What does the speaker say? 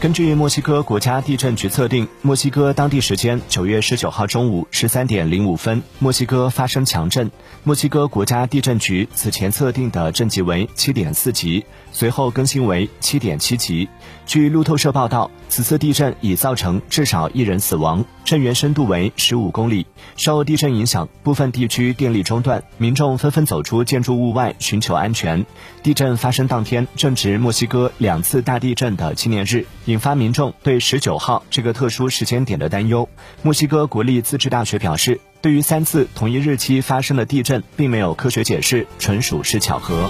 根据墨西哥国家地震局测定，墨西哥当地时间九月十九号中午十三点零五分，墨西哥发生强震。墨西哥国家地震局此前测定的震级为七点四级，随后更新为七点七级。据路透社报道，此次地震已造成至少一人死亡，震源深度为十五公里。受地震影响，部分地区电力中断，民众纷纷走出建筑物外寻求安全。地震发生当天正值墨西哥两次大地震的纪念日。引发民众对十九号这个特殊时间点的担忧。墨西哥国立自治大学表示，对于三次同一日期发生的地震，并没有科学解释，纯属是巧合。